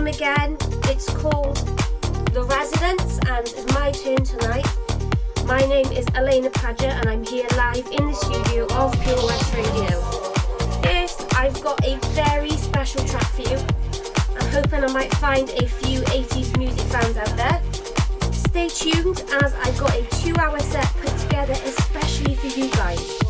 time again. It's called The Residents and it's my turn tonight. My name is Alaina Paget and I'm here live in the studio of Pure West Radio. First, I've got a very special track for you. I'm hoping I might find a few 80s music fans out there. Stay tuned as I've got a two hour set put together especially for you guys.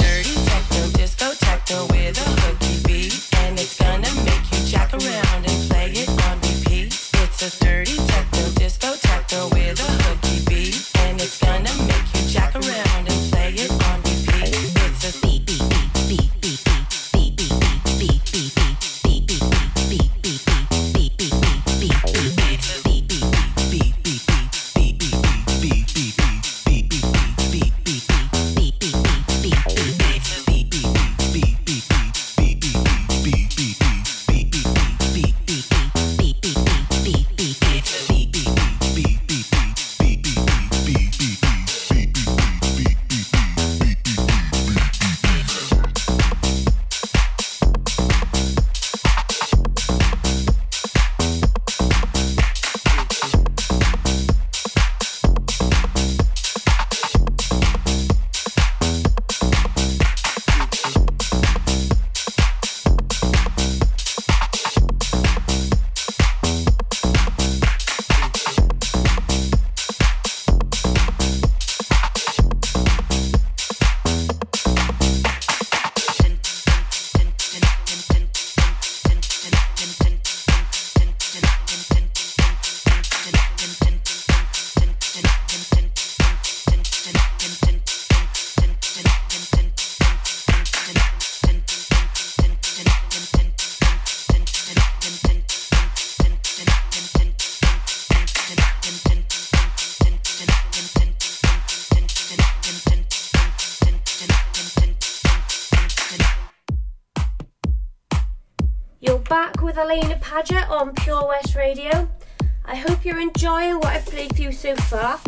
what I've played for you so far.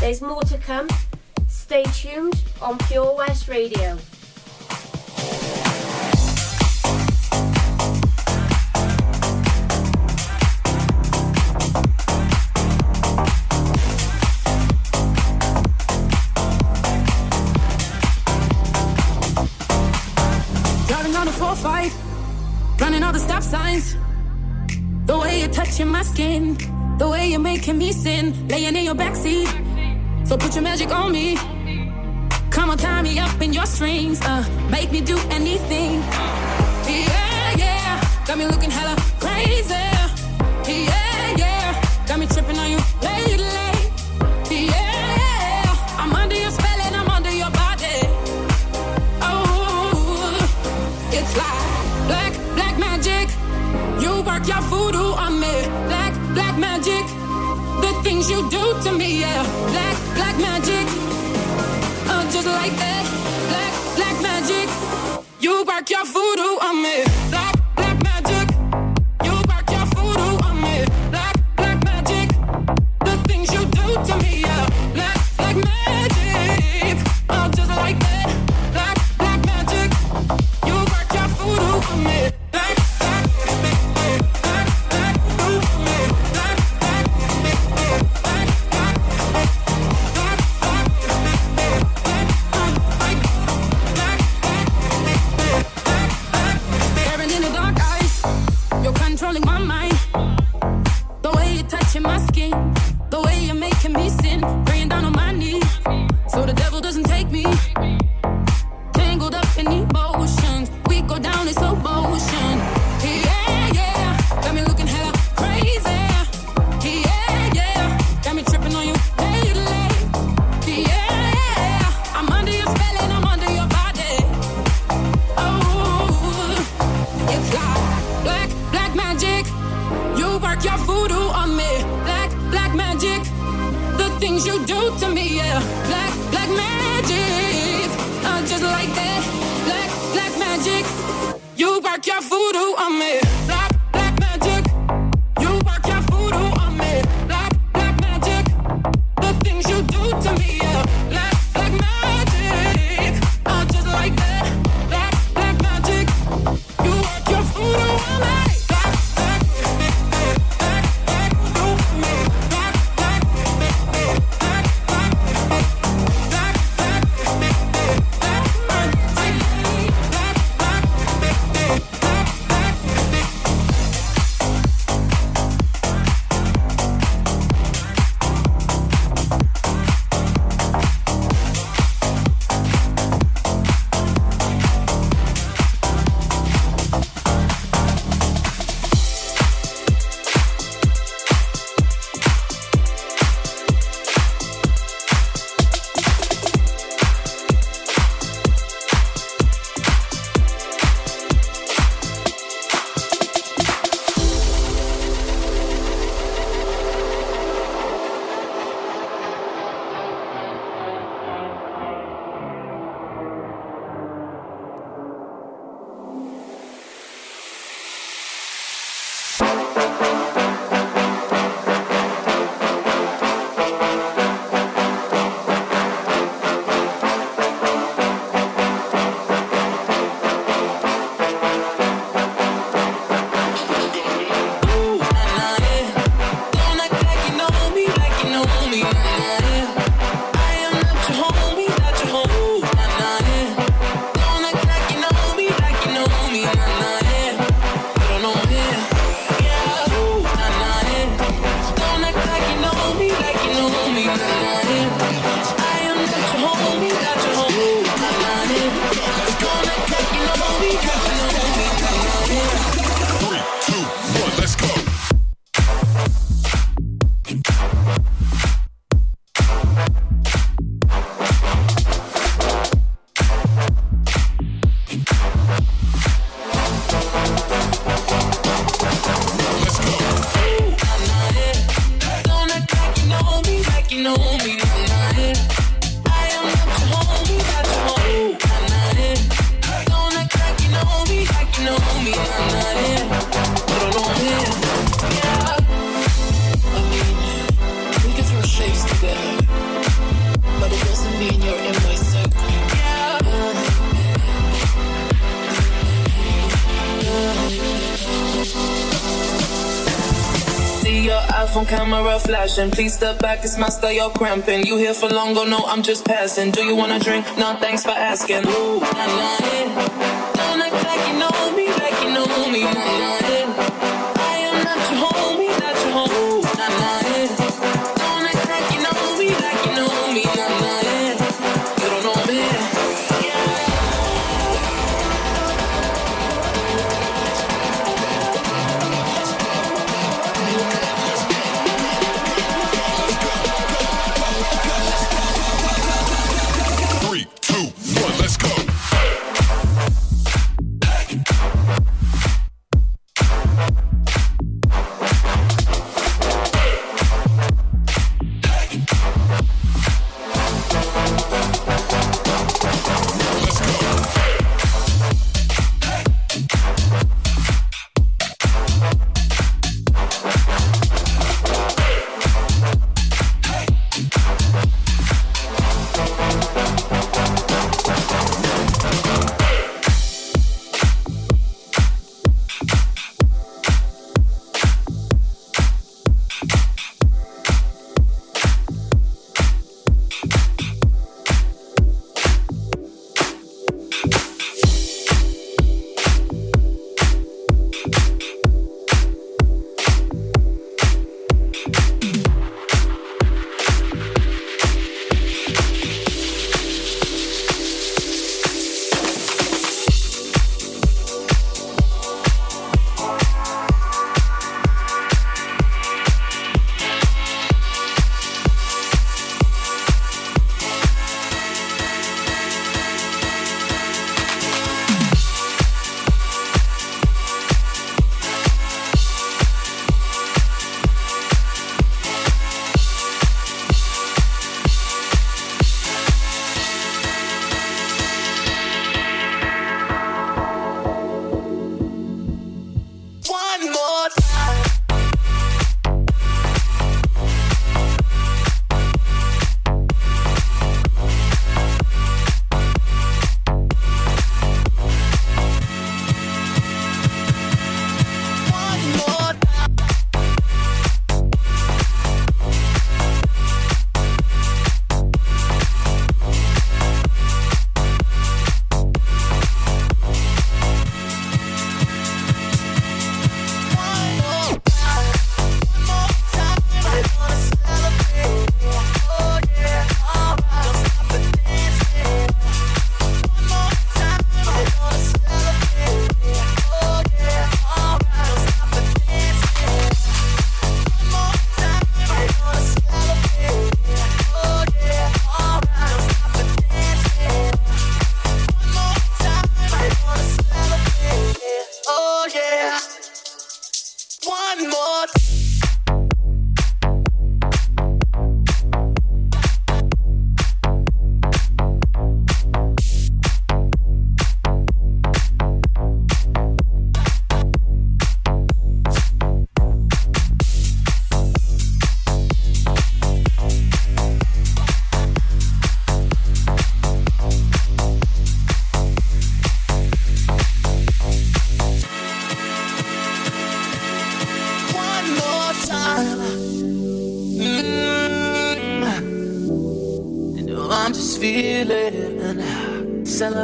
There's more to come. Stay tuned on Pure West Radio. Running all the stop signs. The way you're touching my skin. The way you're making me sin, laying in your backseat. So put your magic on me. Come on, tie me up in your strings. Uh, make me do anything. Yeah, yeah. Got me looking hella crazy. do to me, yeah. Black, black magic. Uh, just like that. Black, black magic. You work your voodoo on me. Please step back, it's my style, you're cramping. You here for long, go no, I'm just passing. Do you wanna drink? No, thanks for asking. Ooh, nah, nah, yeah. Don't act like you know me, like you know me, nah, nah.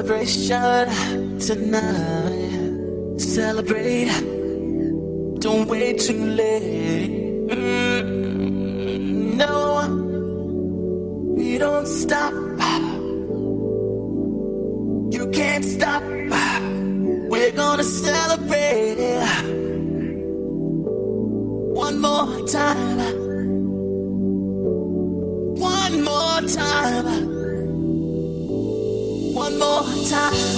celebration tonight. Celebrate. Don't wait too late. Mm, no, we don't stop. You can't stop. We're gonna celebrate. time.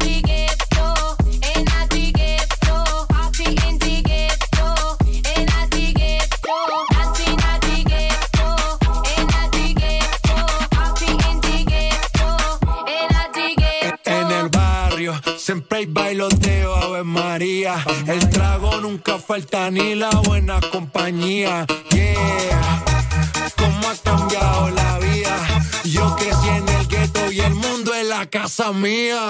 ni la buena compañía. Yeah, cómo ha cambiado la vida. Yo crecí en el gueto y el mundo es la casa mía.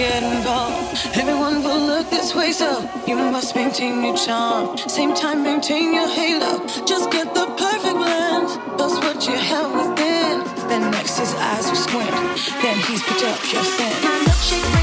get involved. Everyone will look this way, so you must maintain your charm. Same time, maintain your halo. Just get the perfect blend. That's what you have within. Then next, his eyes will squint. Then he's picked up your scent. Milkshake.